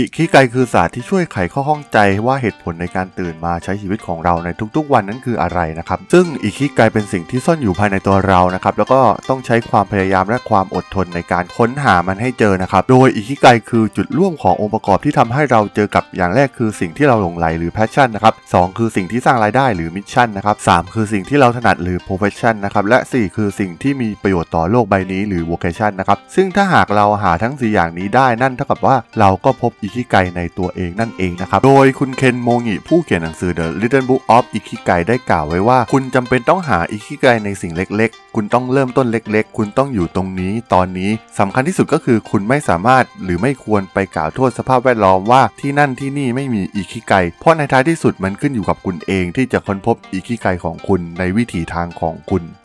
อิคิไกคือศาสตร์ที่ช่วยไขข้อข้องใจว่าเหตุผลในการตื่นมาใช้ชีวิตของเราในทุกๆ วันนั้นคืออะไรนะครับ ซึ่งอิคิไกเป็นสิ่งที่ซ่อนอยู่ภายในตัวเรานะครับ แล้วก็ต้องใช้ความพยายามและความอดทนในการค้นหามันให้เจอนะครับ โดยอิคิไกคือจุดร่วมขององค์ประกอบที่ทำให้เราเจอกับอย่างแรกคือสิ่งที่เราหลงไหลหรือ passion นะครับสองคือสิ่งที่สร้างรายได้หรือ mission นะครับสามคือสิ่งที่เราถนัดหรือ profession นะครับ และสี่คือสิ่งที่มีประโยชน์ต่อโลกใบนี้หรือ vocation นะครับ ซึ่งถ้าหากเราหาทั้งสี่อย่างนี้ได้นั่นเท่ากับว่าเราก็พบอิคิไกในตัวเองนั่นเองนะครับ โดยคุณเคนโมงิผู้เขียนหนังสือ The Little Book of Ikigai ได้กล่าวไว้ว่า คุณจำเป็นต้องหาอิคิไกในสิ่งเล็กๆ คุณต้องเริ่มต้นเล็กๆ คุณต้องอยู่ตรงนี้ ตอนนี้สำคัญที่สุดก็คือคุณไม่สามารถหรือไม่ควรไปกล่าวโทษสภาพแวดล้อมว่าที่นั่นที่นี่ไม่มีอิคิไกเพราะในท้ายที่สุดมันขึ้นอยู่กับคุณเองที่จะค้นพบอิคิไกของคุณในวิถีทางของคุณ